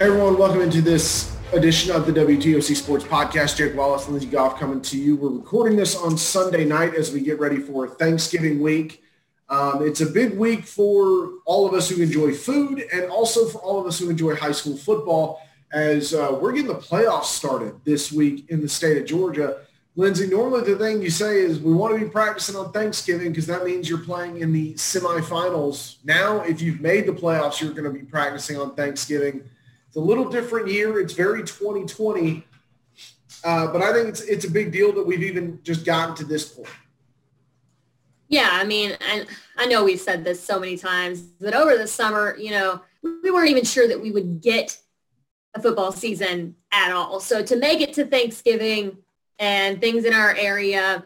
Everyone, welcome into this edition of the WTOC Sports Podcast. Jake Wallace and Lindsey Goff coming to you. We're recording this on Sunday night as we get ready for Thanksgiving week. Um, it's a big week for all of us who enjoy food and also for all of us who enjoy high school football as uh, we're getting the playoffs started this week in the state of Georgia. Lindsey, normally the thing you say is we want to be practicing on Thanksgiving because that means you're playing in the semifinals. Now, if you've made the playoffs, you're going to be practicing on Thanksgiving it's a little different year. It's very 2020. Uh, but I think it's it's a big deal that we've even just gotten to this point. Yeah, I mean, and I know we've said this so many times that over the summer, you know, we weren't even sure that we would get a football season at all. So to make it to Thanksgiving and things in our area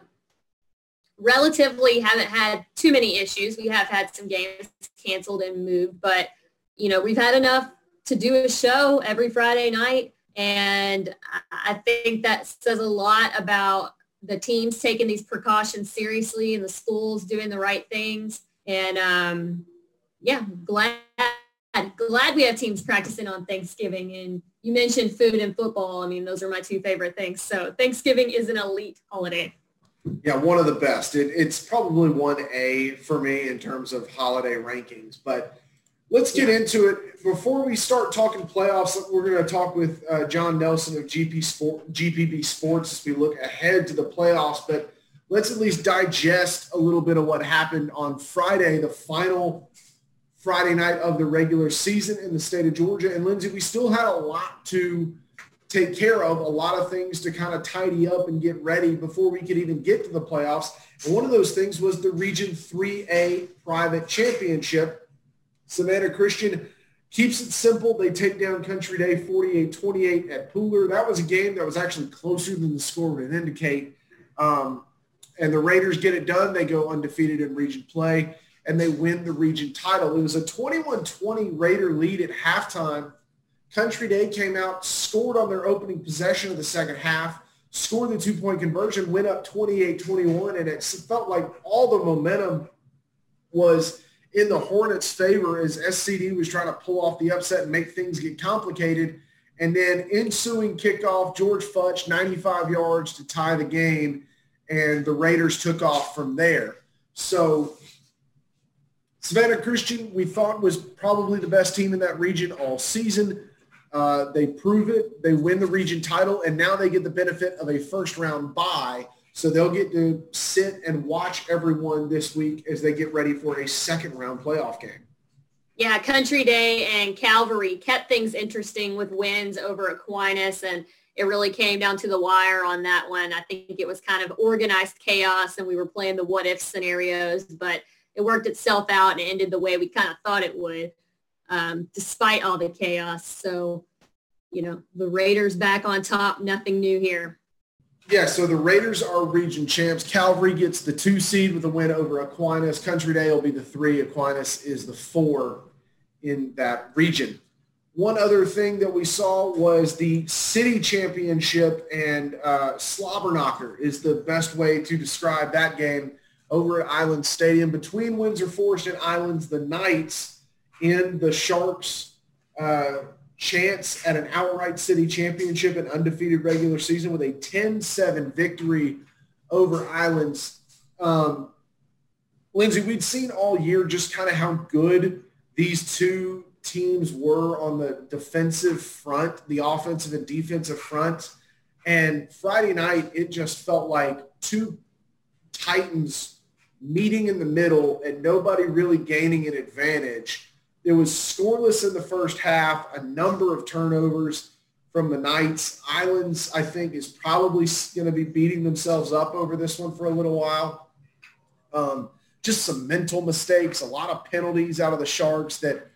relatively haven't had too many issues. We have had some games canceled and moved, but you know, we've had enough to do a show every Friday night. And I think that says a lot about the teams taking these precautions seriously and the schools doing the right things. And um, yeah, glad glad we have teams practicing on Thanksgiving. And you mentioned food and football. I mean, those are my two favorite things. So Thanksgiving is an elite holiday. Yeah, one of the best. It, it's probably one A for me in terms of holiday rankings. But let's get yeah. into it. Before we start talking playoffs, we're going to talk with uh, John Nelson of GP Sport, GPB Sports as we look ahead to the playoffs. But let's at least digest a little bit of what happened on Friday, the final Friday night of the regular season in the state of Georgia. And Lindsay, we still had a lot to take care of, a lot of things to kind of tidy up and get ready before we could even get to the playoffs. And one of those things was the Region 3A Private Championship Savannah Christian keeps it simple. They take down Country Day 48-28 at Pooler. That was a game that was actually closer than the score would indicate. Um, and the Raiders get it done. They go undefeated in region play, and they win the region title. It was a 21-20 Raider lead at halftime. Country Day came out, scored on their opening possession of the second half, scored the two-point conversion, went up 28-21, and it felt like all the momentum was – in the Hornets' favor as SCD was trying to pull off the upset and make things get complicated. And then ensuing kickoff, George Futch, 95 yards to tie the game, and the Raiders took off from there. So Savannah Christian, we thought was probably the best team in that region all season. Uh, they prove it. They win the region title, and now they get the benefit of a first round bye so they'll get to sit and watch everyone this week as they get ready for a second round playoff game. Yeah, Country Day and Calvary kept things interesting with wins over Aquinas and it really came down to the wire on that one. I think it was kind of organized chaos and we were playing the what if scenarios, but it worked itself out and ended the way we kind of thought it would, um, despite all the chaos. So, you know, the Raiders back on top, nothing new here. Yeah, so the Raiders are region champs. Calvary gets the two seed with a win over Aquinas. Country Day will be the three. Aquinas is the four in that region. One other thing that we saw was the city championship and uh, slobber knocker is the best way to describe that game over at Island Stadium between Windsor Forest and Islands. The Knights in the Sharks uh, chance at an outright city championship and undefeated regular season with a 10-7 victory over Islands. Um, Lindsey, we'd seen all year just kind of how good these two teams were on the defensive front, the offensive and defensive front. And Friday night, it just felt like two Titans meeting in the middle and nobody really gaining an advantage it was scoreless in the first half, a number of turnovers from the Knights. Islands, I think, is probably going to be beating themselves up over this one for a little while. Um, just some mental mistakes, a lot of penalties out of the Sharks that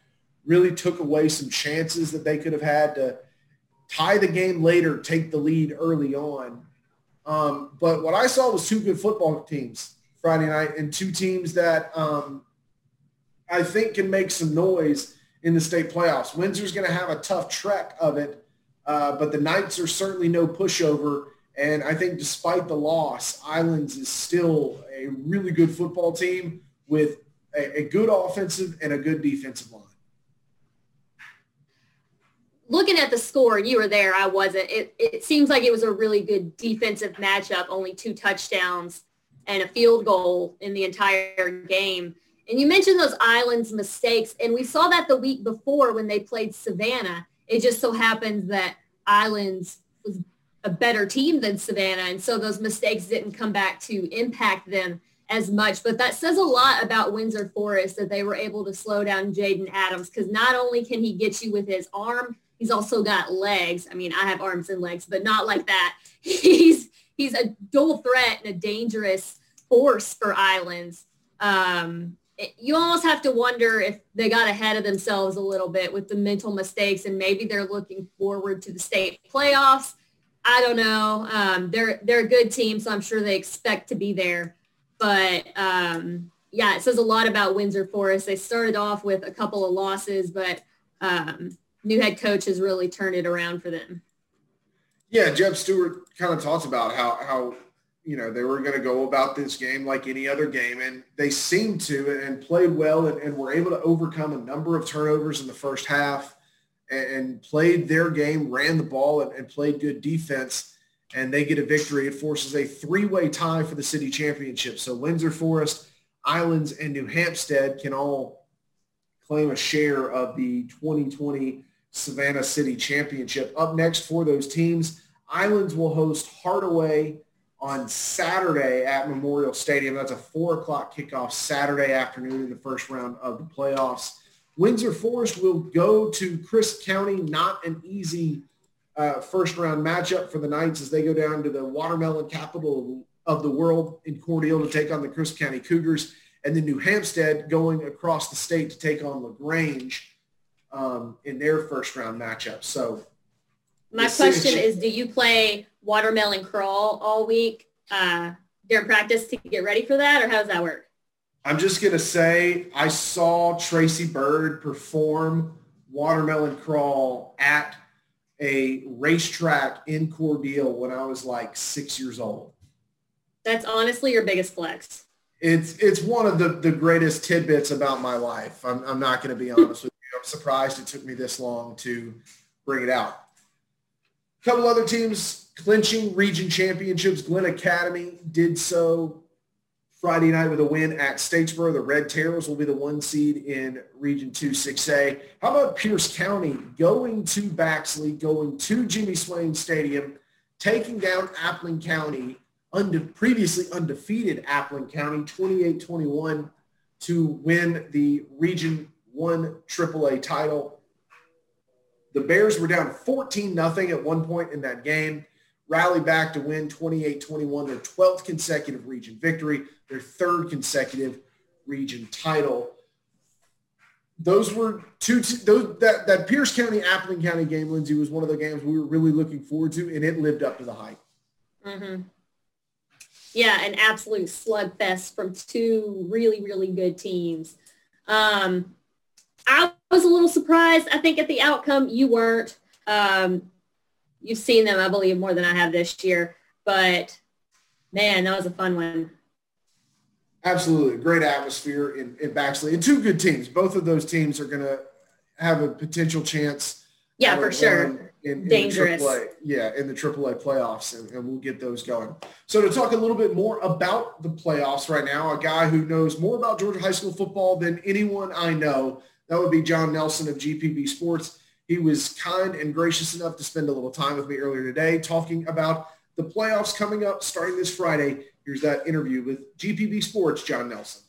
really took away some chances that they could have had to tie the game later, take the lead early on. Um, but what I saw was two good football teams Friday night and two teams that um, I think can make some noise in the state playoffs. Windsor's going to have a tough trek of it, uh, but the Knights are certainly no pushover. And I think despite the loss, Islands is still a really good football team with a, a good offensive and a good defensive line. looking at the score, you were there, I wasn't. It, it seems like it was a really good defensive matchup, only two touchdowns and a field goal in the entire game. And you mentioned those Islands mistakes, and we saw that the week before when they played Savannah. It just so happens that Islands was a better team than Savannah, and so those mistakes didn't come back to impact them as much. But that says a lot about Windsor Forest that they were able to slow down Jaden Adams because not only can he get you with his arm, he's also got legs. I mean, I have arms and legs, but not like that. He's he's a dual threat and a dangerous force for Islands. Um, you almost have to wonder if they got ahead of themselves a little bit with the mental mistakes and maybe they're looking forward to the state playoffs. I don't know. Um, they're they're a good team, so I'm sure they expect to be there. But um, yeah, it says a lot about Windsor Forest. They started off with a couple of losses, but um, new head coach has really turned it around for them. Yeah, Jeb Stewart kind of talks about how how you know they were going to go about this game like any other game, and they seemed to and played well and, and were able to overcome a number of turnovers in the first half and, and played their game, ran the ball, and, and played good defense and they get a victory. It forces a three-way tie for the city championship. So Windsor Forest, Islands, and New Hampstead can all claim a share of the 2020 Savannah City Championship. Up next for those teams, Islands will host Hardaway on Saturday at Memorial Stadium. That's a 4 o'clock kickoff Saturday afternoon in the first round of the playoffs. Windsor Forest will go to Crisp County, not an easy uh, first round matchup for the Knights as they go down to the watermelon capital of the world in Cordele to take on the Crisp County Cougars, and then New Hampstead going across the state to take on LaGrange um, in their first round matchup. So my question is, do you play watermelon crawl all week uh, during practice to get ready for that, or how does that work? I'm just going to say I saw Tracy Byrd perform watermelon crawl at a racetrack in Cordele when I was like six years old. That's honestly your biggest flex. It's it's one of the, the greatest tidbits about my life. I'm, I'm not going to be honest with you. I'm surprised it took me this long to bring it out. A couple other teams clinching region championships. Glynn Academy did so Friday night with a win at Statesboro. The Red Terrors will be the one seed in Region 2 6A. How about Pierce County going to Baxley, going to Jimmy Swain Stadium, taking down Appling County, unde- previously undefeated Appling County, 28-21 to win the Region 1 AAA title. The Bears were down 14 nothing at one point in that game, rallied back to win 28-21, their 12th consecutive region victory their third consecutive region title. Those were two, those, that, that Pierce County, Appling County game, Lindsay, was one of the games we were really looking forward to, and it lived up to the hype. Mm-hmm. Yeah, an absolute slugfest from two really, really good teams. Um, I was a little surprised, I think, at the outcome. You weren't. Um, you've seen them, I believe, more than I have this year. But, man, that was a fun one. Absolutely. Great atmosphere in, in Baxley and two good teams. Both of those teams are going to have a potential chance. Yeah, for sure. In, in Dangerous. AAA, yeah, in the AAA playoffs, and, and we'll get those going. So to talk a little bit more about the playoffs right now, a guy who knows more about Georgia high school football than anyone I know, that would be John Nelson of GPB Sports. He was kind and gracious enough to spend a little time with me earlier today talking about the playoffs coming up starting this Friday Here's that interview with GPB Sports, John Nelson.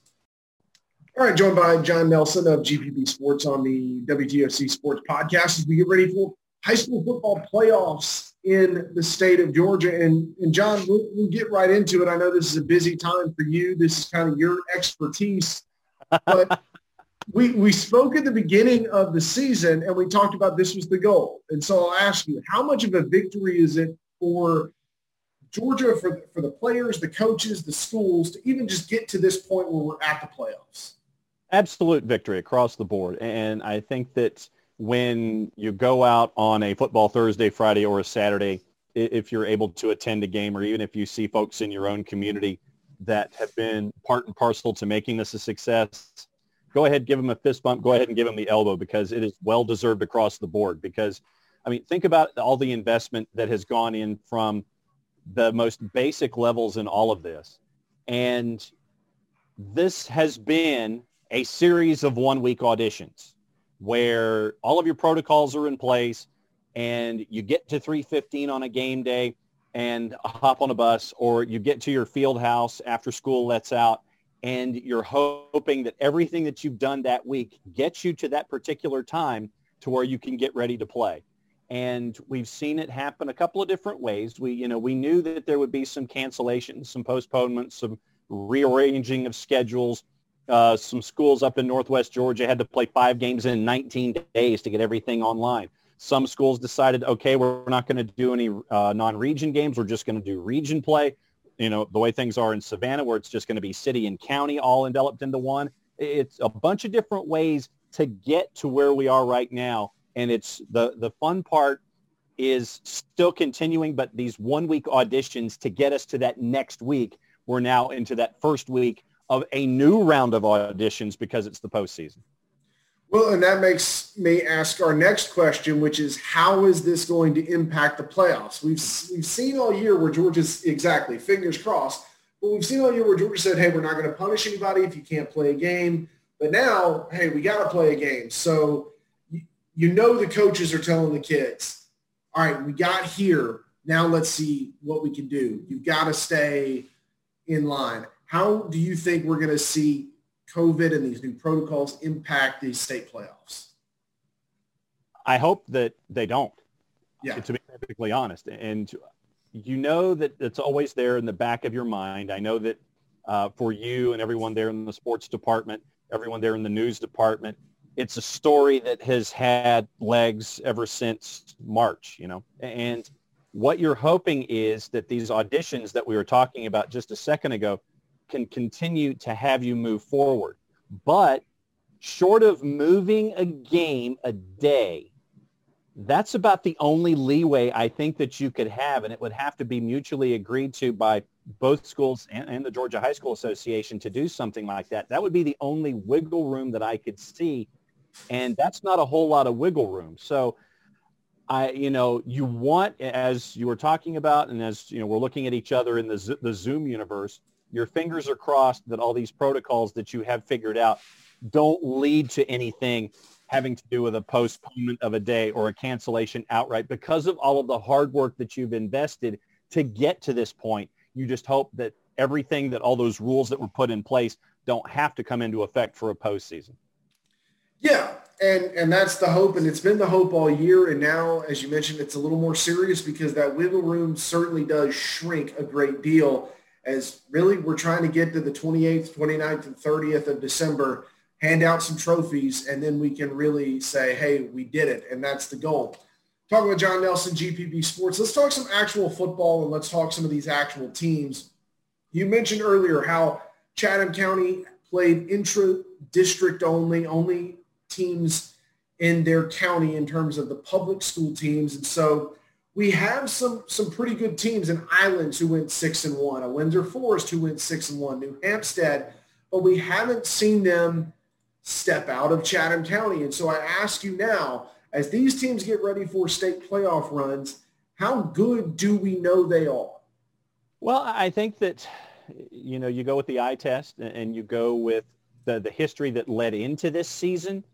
All right, joined by John Nelson of GPB Sports on the WTOC Sports Podcast as we get ready for high school football playoffs in the state of Georgia. And, and John, we'll, we'll get right into it. I know this is a busy time for you. This is kind of your expertise. But we, we spoke at the beginning of the season and we talked about this was the goal. And so I'll ask you, how much of a victory is it for Georgia for, for the players, the coaches, the schools to even just get to this point where we're at the playoffs? Absolute victory across the board. And I think that when you go out on a football Thursday, Friday, or a Saturday, if you're able to attend a game or even if you see folks in your own community that have been part and parcel to making this a success, go ahead, give them a fist bump, go ahead and give them the elbow because it is well deserved across the board because I mean, think about all the investment that has gone in from the most basic levels in all of this. And this has been a series of one-week auditions where all of your protocols are in place and you get to 315 on a game day and hop on a bus or you get to your field house after school lets out and you're hoping that everything that you've done that week gets you to that particular time to where you can get ready to play. And we've seen it happen a couple of different ways. We, you know, we knew that there would be some cancellations, some postponements, some rearranging of schedules. Uh, some schools up in Northwest Georgia had to play five games in 19 days to get everything online. Some schools decided, okay, we're not going to do any uh, non-region games. We're just going to do region play. You know, the way things are in Savannah, where it's just going to be city and county all enveloped into one. It's a bunch of different ways to get to where we are right now. And it's the, the fun part is still continuing, but these one week auditions to get us to that next week, we're now into that first week of a new round of auditions because it's the postseason. Well, and that makes me ask our next question, which is how is this going to impact the playoffs? We've we've seen all year where Georgia's exactly fingers crossed, but we've seen all year where Georgia said, "Hey, we're not going to punish anybody if you can't play a game." But now, hey, we got to play a game. So you, you know the coaches are telling the kids, "All right, we got here. Now let's see what we can do. You've got to stay in line." How do you think we're going to see COVID and these new protocols impact these state playoffs? I hope that they don't. Yeah. To be perfectly honest, and you know that it's always there in the back of your mind. I know that uh, for you and everyone there in the sports department, everyone there in the news department, it's a story that has had legs ever since March. You know, and what you're hoping is that these auditions that we were talking about just a second ago can continue to have you move forward. But short of moving a game a day, that's about the only leeway I think that you could have, and it would have to be mutually agreed to by both schools and, and, the Georgia High School Association to do something like that. That would be the only wiggle room that I could see, and that's not a whole lot of wiggle room. So, I, you know, you want, as you were talking about, and as you know, we're looking at each other in the the Zoom universe your fingers are crossed that all these protocols that you have figured out don't lead to anything having to do with a postponement of a day or a cancellation outright because of all of the hard work that you've invested to get to this point. You just hope that everything that all those rules that were put in place don't have to come into effect for a postseason. Yeah, and and that's the hope, and it's been the hope all year. And now, as you mentioned, it's a little more serious because that wiggle room certainly does shrink a great deal as really we're trying to get to the 28th, 29th, and 30th of December, hand out some trophies, and then we can really say, hey, we did it. And that's the goal. Talking with John Nelson, GPB Sports. Let's talk some actual football and let's talk some of these actual teams. You mentioned earlier how Chatham County played intra-district only, only teams in their county in terms of the public school teams. And so we have some some pretty good teams in Islands who went six and one, a Windsor Forest who went six and one, New Hampstead, but we haven't seen them step out of Chatham County. And so I ask you now, as these teams get ready for state playoff runs, how good do we know they are? Well, I think that you know you go with the eye test and you go with the the history that led into this season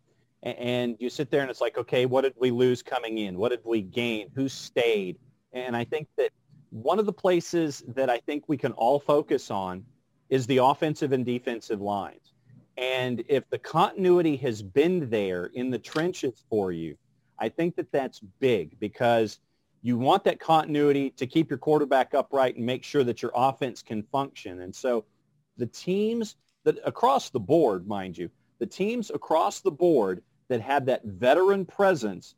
and you sit there and it's like, okay, what did we lose coming in? What did we gain? Who stayed? And I think that one of the places that I think we can all focus on is the offensive and defensive lines. And if the continuity has been there in the trenches for you, I think that that's big because you want that continuity to keep your quarterback upright and make sure that your offense can function. And so the teams that across the board, mind you, the teams across the board that have that veteran presence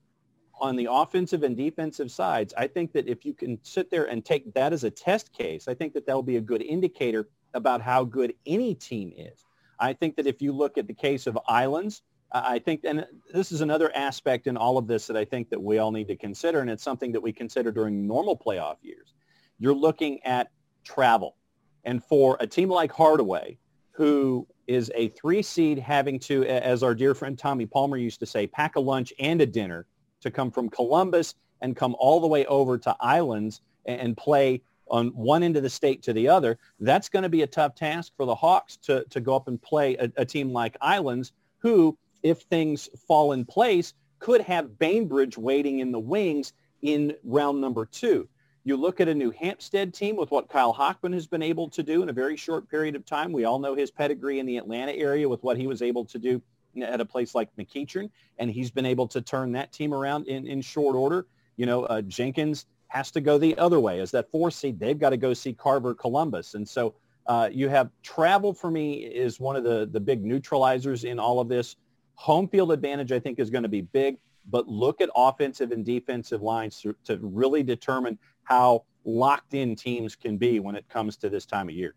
on the offensive and defensive sides, I think that if you can sit there and take that as a test case, I think that that'll be a good indicator about how good any team is. I think that if you look at the case of Islands, I think, and this is another aspect in all of this that I think that we all need to consider, and it's something that we consider during normal playoff years. You're looking at travel. And for a team like Hardaway, who is a three seed having to, as our dear friend Tommy Palmer used to say, pack a lunch and a dinner to come from Columbus and come all the way over to Islands and play on one end of the state to the other, that's going to be a tough task for the Hawks to, to go up and play a, a team like Islands, who, if things fall in place, could have Bainbridge waiting in the wings in round number two. You look at a New Hampstead team with what Kyle Hockman has been able to do in a very short period of time. We all know his pedigree in the Atlanta area with what he was able to do at a place like McEachern, and he's been able to turn that team around in, in short order. You know, uh, Jenkins has to go the other way. As that four seed, they've got to go see Carver Columbus. And so uh, you have travel for me is one of the, the big neutralizers in all of this. Home field advantage, I think, is going to be big, but look at offensive and defensive lines to, to really determine how locked in teams can be when it comes to this time of year.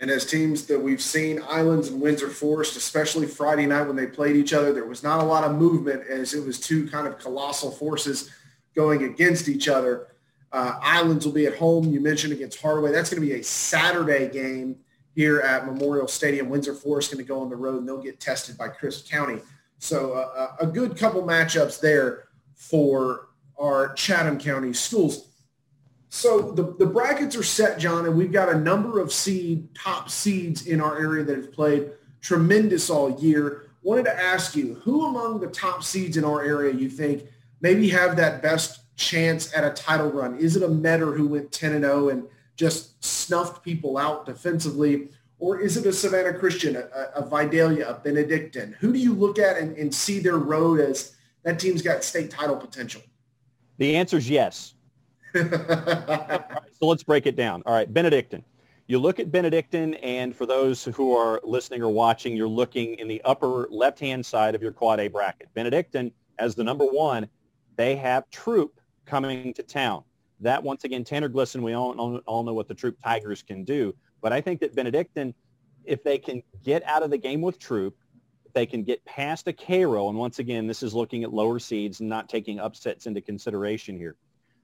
And as teams that we've seen, Islands and Windsor Forest, especially Friday night when they played each other, there was not a lot of movement as it was two kind of colossal forces going against each other. Uh, Islands will be at home. You mentioned against Hardaway. That's going to be a Saturday game here at Memorial Stadium. Windsor Forest going to go on the road and they'll get tested by Crisp County. So uh, a good couple matchups there for our Chatham County schools. So the, the brackets are set, John, and we've got a number of seed top seeds in our area that have played tremendous all year. Wanted to ask you, who among the top seeds in our area you think maybe have that best chance at a title run? Is it a Metter who went 10 and 0 and just snuffed people out defensively? Or is it a Savannah Christian, a, a Vidalia, a Benedictine? Who do you look at and, and see their road as that team's got state title potential? The answer is yes. right, so let's break it down. All right, Benedictine. You look at Benedictine, and for those who are listening or watching, you're looking in the upper left-hand side of your quad A bracket. Benedictine, as the number one, they have Troup coming to town. That once again, Tanner Glisson, we all, all know what the Troup Tigers can do. But I think that Benedictine, if they can get out of the game with Troup, they can get past a Cairo, and once again, this is looking at lower seeds and not taking upsets into consideration here.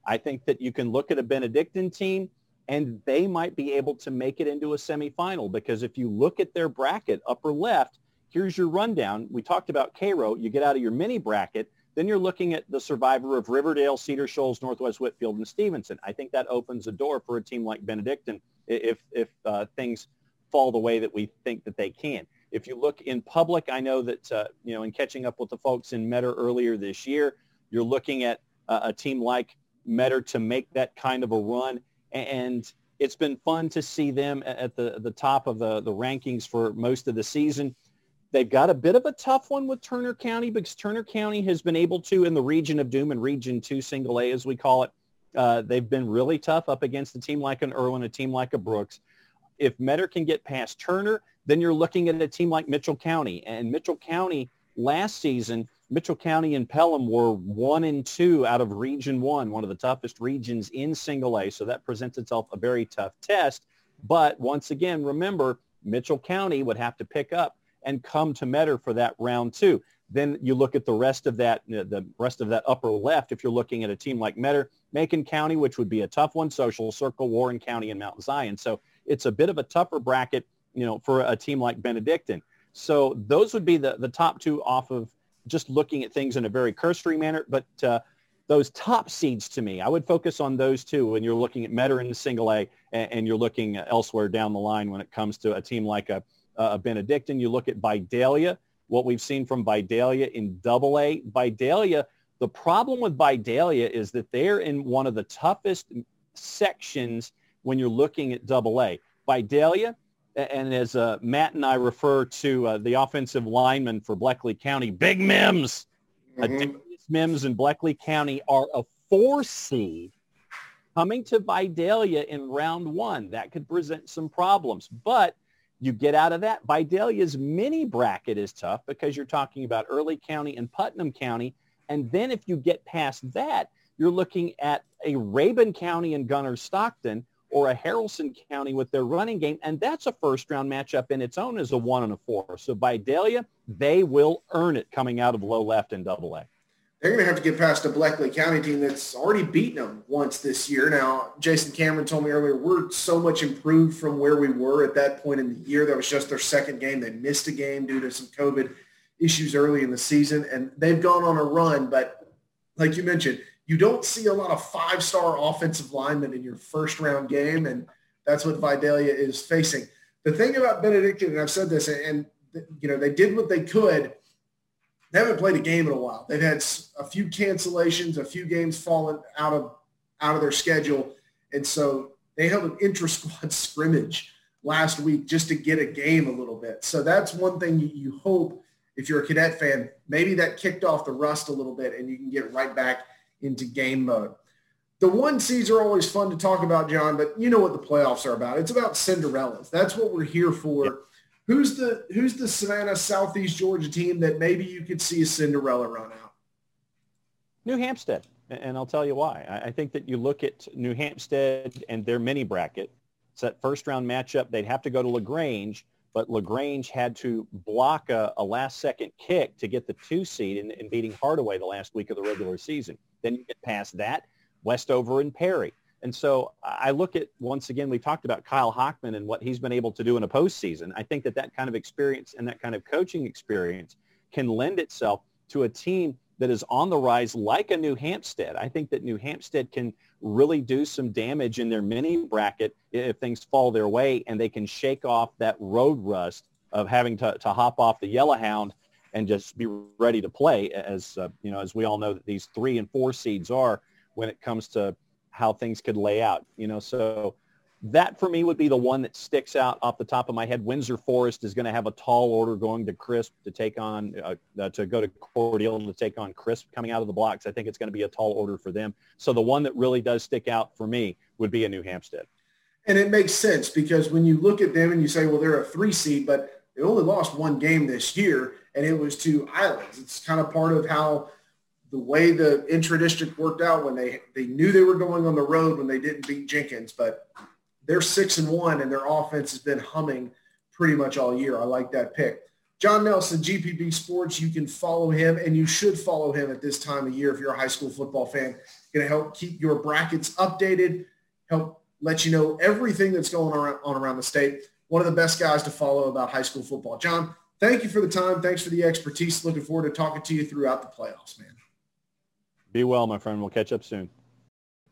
I think that you can look at a Benedictine team and they might be able to make it into a semifinal because if you look at their bracket upper left, here's your rundown. We talked about Cairo. You get out of your mini bracket. Then you're looking at the survivor of Riverdale, Cedar Shoals, Northwest Whitfield, and Stevenson. I think that opens a door for a team like Benedictine if if uh, things fall the way that we think that they can. If you look in public, I know that uh, you know in catching up with the folks in Metter earlier this year, you're looking at uh, a team like Metter to make that kind of a run, and it's been fun to see them at the the top of the the rankings for most of the season. They've got a bit of a tough one with Turner County because Turner County has been able to, in the region of doom and region two single A, as we call it, uh, they've been really tough up against a team like an Irwin, a team like a Brooks. If Metter can get past Turner, then you're looking at a team like Mitchell County. And Mitchell County last season, Mitchell County and Pelham were one and two out of Region One, one of the toughest regions in single A. So that presents itself a very tough test. But once again, remember, Mitchell County would have to pick up and come to Metter for that round two. Then you look at the rest of that, the rest of that upper left. If you're looking at a team like Metter, Macon County, which would be a tough one, Social Circle, Warren County, and Mount Zion. So it's a bit of a tougher bracket, you know, for a team like Benedictine. So those would be the, the top two off of just looking at things in a very cursory manner. But uh, those top seeds to me, I would focus on those two when you're looking at Metter in the single A and, and you're looking elsewhere down the line when it comes to a team like a uh, Benedictine. You look at Vidalia, what we've seen from Vidalia in double A. Vidalia, the problem with Vidalia is that they're in one of the toughest sections when you're looking at double A. Vidalia, and as uh, Matt and I refer to uh, the offensive lineman for Bleckley County, Big Mims. Mm-hmm. Mims in Bleckley County are a four seed coming to Vidalia in round one. That could present some problems. But you get out of that. Vidalia's mini bracket is tough because you're talking about Early County and Putnam County. And then if you get past that, you're looking at a Rabun County and Gunner Stockton or a Haralson County with their running game. And that's a first round matchup in its own as a one and a four. So Vidalia, they will earn it coming out of low left and double A they're going to have to get past a Bleckley County team that's already beaten them once this year. Now, Jason Cameron told me earlier, we're so much improved from where we were at that point in the year. That was just their second game. They missed a game due to some COVID issues early in the season, and they've gone on a run. But like you mentioned, you don't see a lot of five-star offensive linemen in your first round game, and that's what Vidalia is facing. The thing about Benedictine, and I've said this, and you know they did what they could. They haven't played a game in a while. They've had a few cancellations, a few games fallen out of out of their schedule, and so they held an intra-squad scrimmage last week just to get a game a little bit. So that's one thing you, you hope if you're a cadet fan, maybe that kicked off the rust a little bit and you can get right back into game mode. The one seeds are always fun to talk about, John, but you know what the playoffs are about. It's about Cinderellas. That's what we're here for. Who's the who's the Savannah Southeast Georgia team that maybe you could see a Cinderella run out? New Hampstead, and I'll tell you why. I think that you look at New Hampstead and their mini bracket. It's that first round matchup. They'd have to go to LaGrange, but LaGrange had to block a, a last second kick to get the two seed in, in beating Hardaway the last week of the regular season. Then you get past that, Westover and Perry. And so I look at, once again, we talked about Kyle Hockman and what he's been able to do in a postseason. I think that that kind of experience and that kind of coaching experience can lend itself to a team that is on the rise like a New Hampstead. I think that New Hampstead can really do some damage in their mini bracket if things fall their way and they can shake off that road rust of having to, to hop off the Yellowhound and just be ready to play as uh, you know as we all know that these three and four seeds are when it comes to how things could lay out you know? So that for me would be the one that sticks out off the top of my head. Windsor forest is going to have a tall order going to crisp to take on uh, uh, to go to Cordele to take on crisp coming out of the blocks. I think it's going to be a tall order for them. So the one that really does stick out for me would be a new hampstead. And it makes sense because when you look at them and you say well they're a three seed but they only lost one game this year and it was to Islands. It's kind of part of how the way the intra-district worked out when they, they knew they were going on the road when they didn't beat Jenkins, but they're six and one and their offense has been humming pretty much all year. I like that pick. John Nelson, GPB Sports, you can follow him and you should follow him at this time of year if you're a high school football fan. Going to help keep your brackets updated, help let you know everything that's going on around the state. One of the best guys to follow about high school football. John, thank you for the time. Thanks for the expertise. Looking forward to talking to you throughout the playoffs, man. Be well, my friend. We'll catch up soon.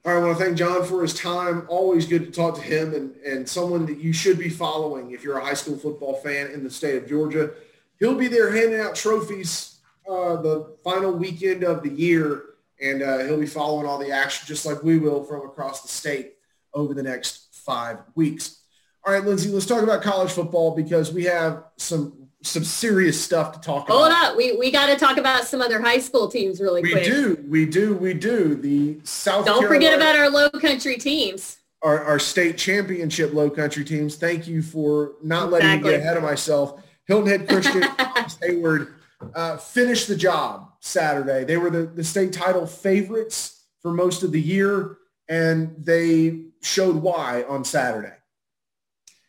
All right, I want to thank John for his time. Always good to talk to him and, and someone that you should be following if you're a high school football fan in the state of Georgia. He'll be there handing out trophies uh, the final weekend of the year, and uh, he'll be following all the action just like we will from across the state over the next five weeks. All right, Lindsay, let's talk about college football because we have some some serious stuff to talk Hold about. Hold up. We, we got to talk about some other high school teams really we quick. We do. We do. We do. The South Don't Carolina, forget about our low country teams. Our, our state championship low country teams. Thank you for not letting exactly. me get ahead of myself. Hilton Head Christian, Heyward uh, finished the job Saturday. They were the, the state title favorites for most of the year, and they showed why on Saturday.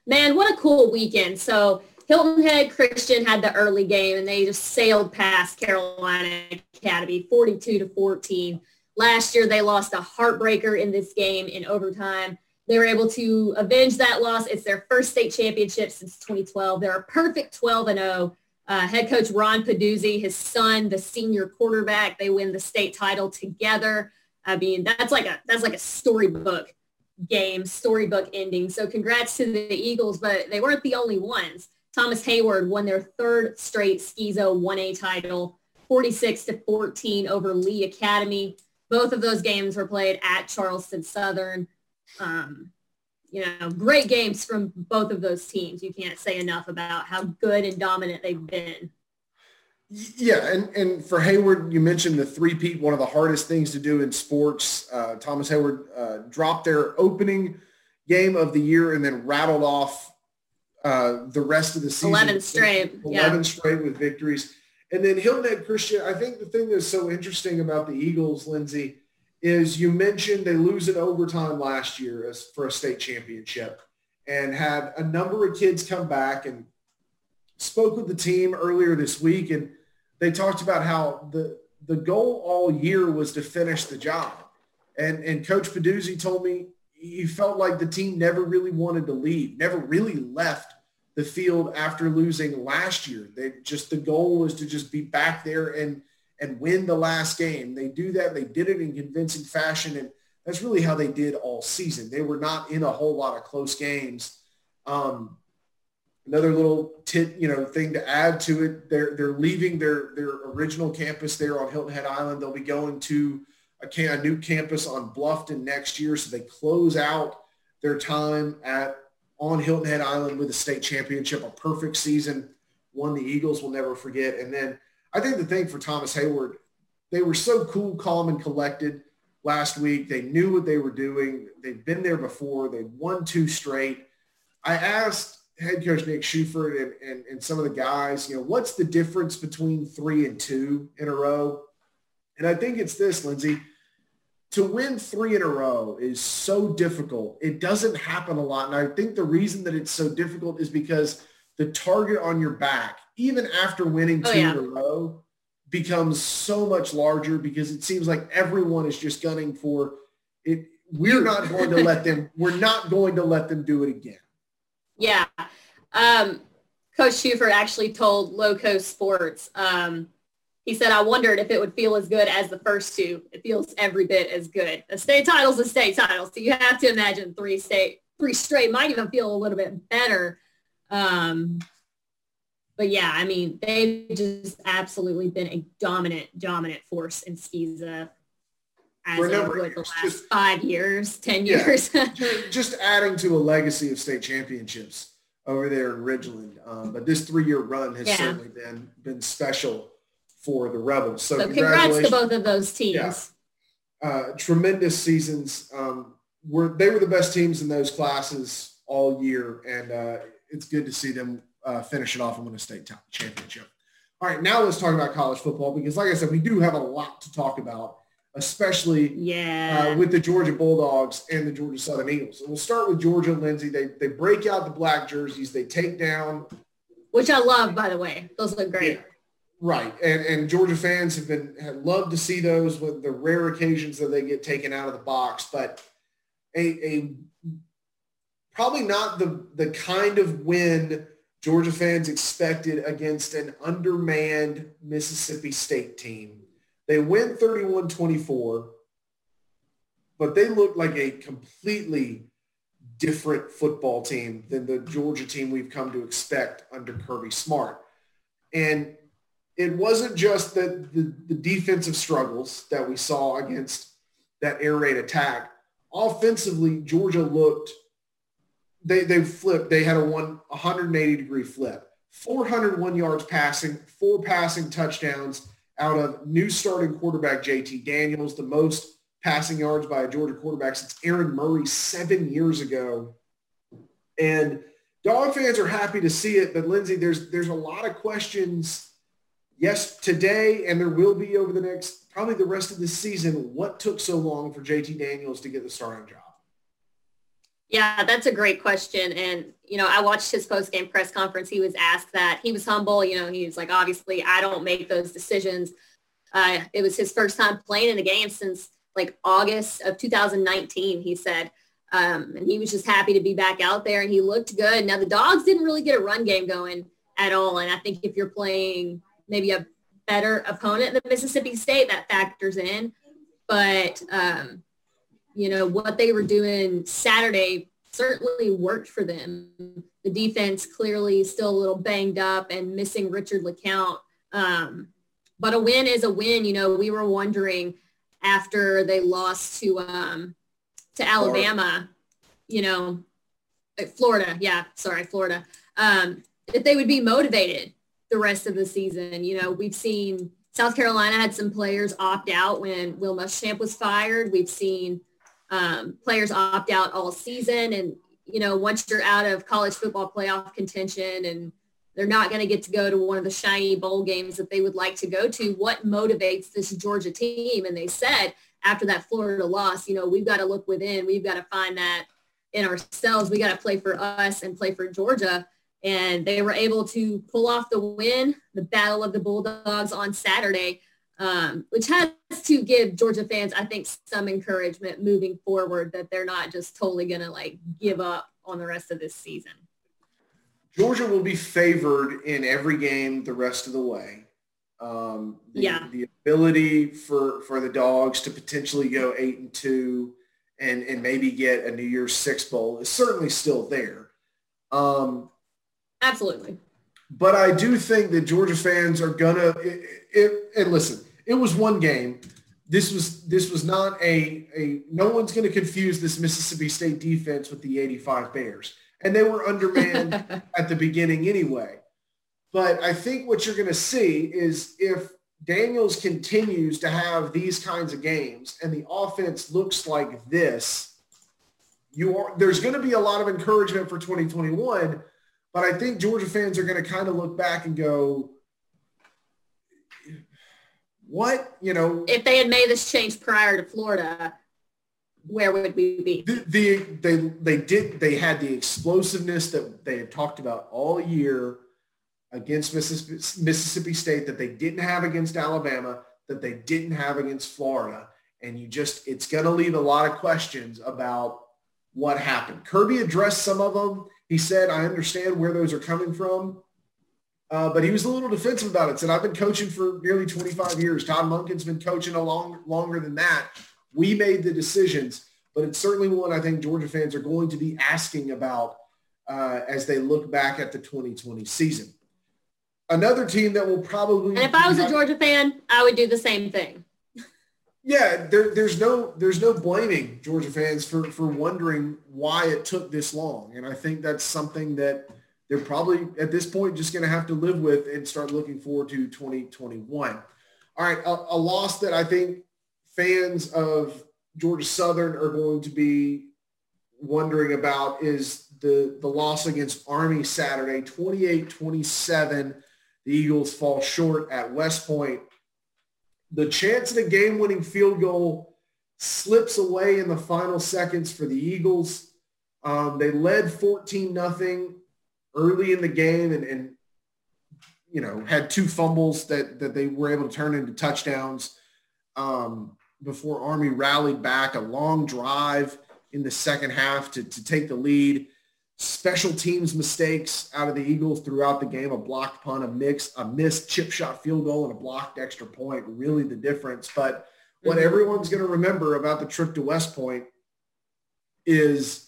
Man, what a cool weekend. So Hilton Head Christian had the early game and they just sailed past Carolina Academy 42 to 14. Last year they lost a heartbreaker in this game in overtime. They were able to avenge that loss. It's their first state championship since 2012. They're a perfect 12 and 0. Uh, head coach Ron Peduzzi, his son, the senior quarterback, they win the state title together. I mean, that's like a that's like a storybook game, storybook ending. So congrats to the Eagles, but they weren't the only ones. Thomas Heyward won their third straight SCISA 1A title, 46 to 14 over Lee Academy. Both of those games were played at Charleston Southern. Um, you know, great games from both of those teams. You can't say enough about how good and dominant they've been. Yeah, and, and for Heyward, you mentioned the three-peat, one of the hardest things to do in sports. Uh, Thomas Heyward uh, dropped their opening game of the year and then rattled off uh, the rest of the season. 11 straight. 11 yeah. straight with victories. And then Hilton Head Christian, I think the thing that's so interesting about the Eagles, Lindsay, is you mentioned they lose in overtime last year as for a state championship and had a number of kids come back and spoke with the team earlier this week and they talked about how the the goal all year was to finish the job. And and Coach Peduzzi told me he felt like the team never really wanted to leave, never really left the field after losing last year. They just the goal was to just be back there and and win the last game. They do that. They did it in convincing fashion. And that's really how they did all season. They were not in a whole lot of close games. Um, another little tit, you know, thing to add to it. They're, they're leaving their, their original campus there on Hilton Head Island. They'll be going to a, a new campus on Bluffton next year. So they close out their time at on Hilton Head Island with a state championship, a perfect season, one the Eagles will never forget. And then I think the thing for Thomas Heyward, they were so cool, calm, and collected last week. They knew what they were doing. They've been there before. They won two straight. I asked head coach Nick Schufert and, and, and some of the guys, you know, what's the difference between three and two in a row? And I think it's this, Lindsay. To win three in a row is so difficult. It doesn't happen a lot. And I think the reason that it's so difficult is because the target on your back even after winning oh, two oh, yeah. in a row, becomes so much larger because it seems like everyone is just gunning for it. We're not going to let them. We're not going to let them do it again. Yeah. Um, Coach Schufert actually told Loco Sports. Um, he said, I wondered if it would feel as good as the first two. It feels every bit as good. A state title's a state title. So you have to imagine three state, three straight might even feel a little bit better. Um, but yeah, I mean, they've just absolutely been a dominant, dominant force in SCISA as of like the last just, five years, 10 yeah, years. just adding to a legacy of state championships over there in Ridgeland. Um, but this three-year run has yeah. certainly been been special for the Rebels. So, so congrats to both of those teams. Yeah. Uh, tremendous seasons. Um, were they were the best teams in those classes all year, and uh, it's good to see them uh, finish it off and win a state championship. All right, now let's talk about college football because, like I said, we do have a lot to talk about, especially yeah. uh, with the Georgia Bulldogs and the Georgia Southern Eagles. And we'll start with Georgia, Lindsay. They they break out the black jerseys. They take down, which I love, by the way. Those look great. Yeah, right, and and Georgia fans have been have loved to see those with the rare occasions that they get taken out of the box, but a a probably not the the kind of win Georgia fans expected against an undermanned Mississippi State team. They went 31-24, but they looked like a completely different football team than the Georgia team we've come to expect under Kirby Smart. And it wasn't just the, the, the defensive struggles that we saw against that air raid attack. Offensively, Georgia looked – they they flipped. They had a one 180 degree flip. 401 yards passing, four passing touchdowns out of new starting quarterback JT Daniels, the most passing yards by a Georgia quarterback since Aaron Murray seven years ago. And dog fans are happy to see it, but Lindsay, there's there's a lot of questions. Yes, today, and there will be over the next probably the rest of the season. What took so long for JT Daniels to get the starting job? Yeah, that's a great question. And, you know, I watched his post-game press conference. He was asked that. He was humble. You know, he was like, obviously, I don't make those decisions. Uh, it was his first time playing in a game since like August of 2019, he said. Um, and he was just happy to be back out there and he looked good. Now, the Dogs didn't really get a run game going at all. And I think if you're playing maybe a better opponent than Mississippi State, that factors in. But, um, you know, what they were doing Saturday certainly worked for them. The defense clearly still a little banged up and missing Richard LeCounte. Um, but a win is a win. You know, we were wondering after they lost to um, to Alabama, you know, Florida. Yeah, sorry, Florida. Um, if they would be motivated the rest of the season. You know, we've seen South Carolina had some players opt out when Will Muschamp was fired. We've seen um, players opt out all season. And, you know, once you're out of college football playoff contention and they're not going to get to go to one of the shiny bowl games that they would like to go to, what motivates this Georgia team? And they said after that Florida loss, you know, we've got to look within. We've got to find that in ourselves. We got to play for us and play for Georgia. And they were able to pull off the win, the Battle of the Bulldogs on Saturday um, which has to give Georgia fans, I think, some encouragement moving forward that they're not just totally going to like give up on the rest of this season. Georgia will be favored in every game the rest of the way. Um, the, Yeah. the ability for for the dogs to potentially go eight and two and and maybe get a New Year's Six bowl is certainly still there. Um, Absolutely. but I do think that Georgia fans are gonna. It, it, and listen, it was one game. This was this was not a a. No one's going to confuse this Mississippi State defense with the '85 Bears, and they were undermanned at the beginning anyway. But I think what you're going to see is if Daniels continues to have these kinds of games and the offense looks like this, you are there's going to be a lot of encouragement for 2021. But I think Georgia fans are going to kind of look back and go, what? You know, if they had made this change prior to Florida, where would we be? the, the they they did they had the explosiveness that they had talked about all year against Mississippi, Mississippi State that they didn't have against Alabama that they didn't have against Florida and you just it's going to leave a lot of questions about what happened. Kirby addressed some of them. He said, "I understand where those are coming from." Uh, but he was a little defensive about it. Said, "I've been coaching for nearly 25 years. Todd Monken's been coaching a long longer than that. We made the decisions, but it's certainly one I think Georgia fans are going to be asking about uh, as they look back at the 2020 season. Another team that will probably And if I was a Georgia fan, I would do the same thing. Yeah, there, there's no there's no blaming Georgia fans for for wondering why it took this long, and I think that's something that they're probably at this point just going to have to live with and start looking forward to 2021. All right, a, a loss that I think fans of Georgia Southern are going to be wondering about is the the loss against Army Saturday, 28-27. The Eagles fall short at West Point the chance at a game-winning field goal slips away in the final seconds for the Eagles. Um, they led 14 nothing early in the game and, and, you know, had two fumbles that, that they were able to turn into touchdowns um, before Army rallied back a long drive in the second half to, to take the lead. Special teams mistakes out of the Eagles throughout the game, a blocked punt, a mix, a missed chip shot field goal, and a blocked extra point, really the difference. But what Mhm. everyone's going to remember about the trip to West Point is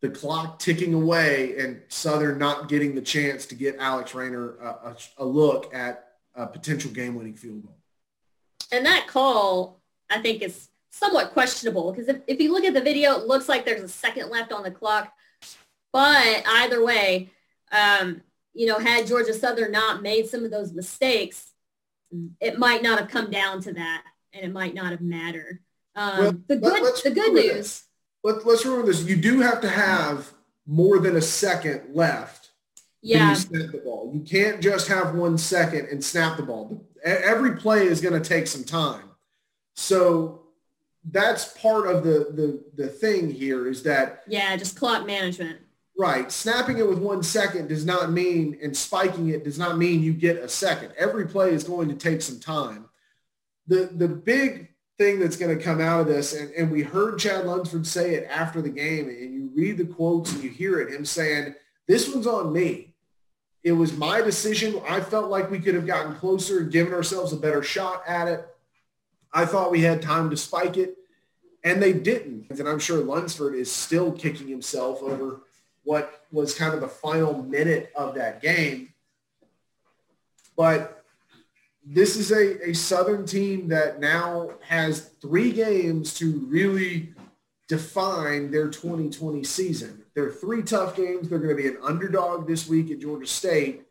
the clock ticking away and Southern not getting the chance to get Alex Raynor a, a, a look at a potential game-winning field goal. And that call, I think, is somewhat questionable because if, if you look at the video, it looks like there's a second left on the clock. But either way, um, you know, had Georgia Southern not made some of those mistakes, it might not have come down to that and it might not have mattered. Um, Well, the good, the good news, Let, let's remember this. You do have to have more than a second left yeah, you snap the ball. You can't just have one second and snap the ball. Every play is going to take some time. So that's part of the, the, the thing here is that, yeah, just clock management. Right, snapping it with one second does not mean, and spiking it does not mean you get a second. Every play is going to take some time. The, the big thing that's going to come out of this, and, and we heard Chad Lunsford say it after the game, and you read the quotes and you hear it, him saying, this one's on me. It was my decision. I felt like we could have gotten closer and given ourselves a better shot at it. I thought we had time to spike it, and they didn't. And I'm sure Lunsford is still kicking himself over what was kind of the final minute of that game. But this is a, a Southern team that now has three games to really define their 2020 season. They're three tough games. They're going to be an underdog this week at Georgia State.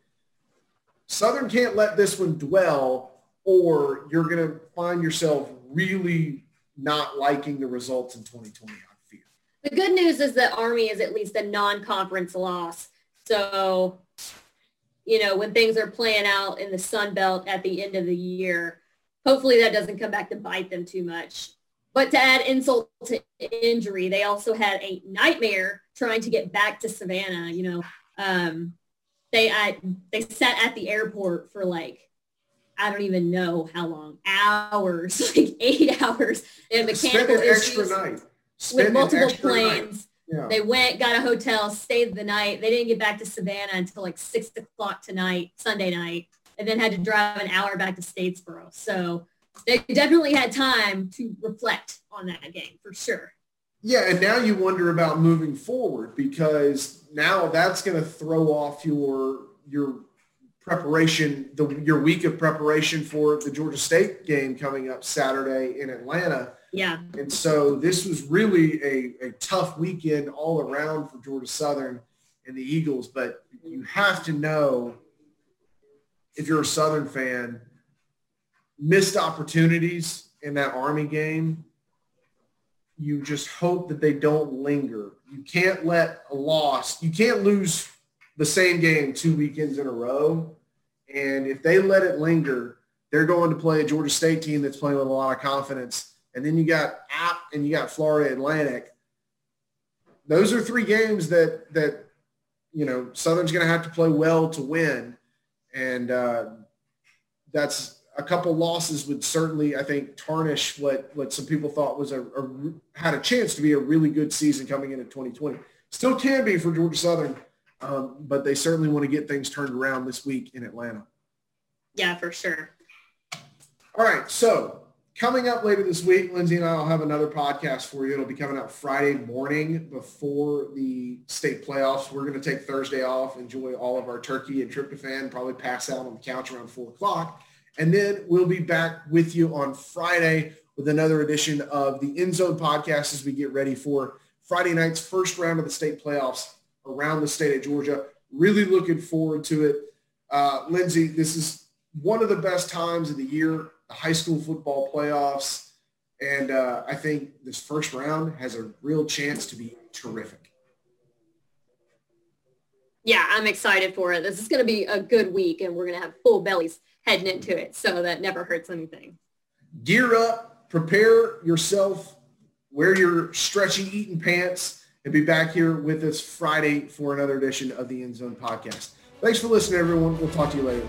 Southern can't let this one dwell or you're going to find yourself really not liking the results in 2020, I fear. The good news is that Army is at least a non-conference loss. So, you know, when things are playing out in the Sun Belt at the end of the year, hopefully that doesn't come back to bite them too much. But to add insult to injury, they also had a nightmare trying to get back to Savannah. You know, um, they I, they sat at the airport for like I don't even know how long hours, like eight hours, and mechanical an extra night. With multiple planes. Yeah. They went, got a hotel, stayed the night. They didn't get back to Savannah until like six o'clock tonight, Sunday night. and then had to drive an hour back to Statesboro. So they definitely had time to reflect on that game for sure. Yeah, and now you wonder about moving forward because now that's going to throw off your your preparation, the, your week of preparation for the Georgia State game coming up Saturday in Atlanta. Yeah. And so this was really a, a tough weekend all around for Georgia Southern and the Eagles, but you have to know if you're a Southern fan, missed opportunities in that Army game you just hope that they don't linger. You can't let a loss, you can't lose the same game two weekends in a row. And if they let it linger, they're going to play a Georgia State team that's playing with a lot of confidence. And then you got App and you got Florida Atlantic. Those are three games that that you know Southern's going to have to play well to win, and uh, that's a couple losses would certainly, I think, tarnish what what some people thought was a, a, had a chance to be a really good season coming into 2020. Still can be for Georgia Southern, um, but they certainly want to get things turned around this week in Atlanta. Yeah, for sure. All right, so coming up later this week, Lindsay and I will have another podcast for you. It'll be coming out Friday morning before the state playoffs. We're going to take Thursday off, enjoy all of our turkey and tryptophan, probably pass out on the couch around four o'clock. And then we'll be back with you on Friday with another edition of the End Zone podcast as we get ready for Friday night's first round of the state playoffs around the state of Georgia. Really looking forward to it. Uh, Lindsay, this is one of the best times of the year, the high school football playoffs. And uh, I think this first round has a real chance to be terrific. Yeah, I'm excited for it. This is going to be a good week, and we're going to have full bellies heading into it. So that never hurts anything. Gear up, prepare yourself, wear your stretchy eating pants, and be back here with us Friday for another edition of the End Zone Podcast. Thanks for listening, everyone. We'll talk to you later.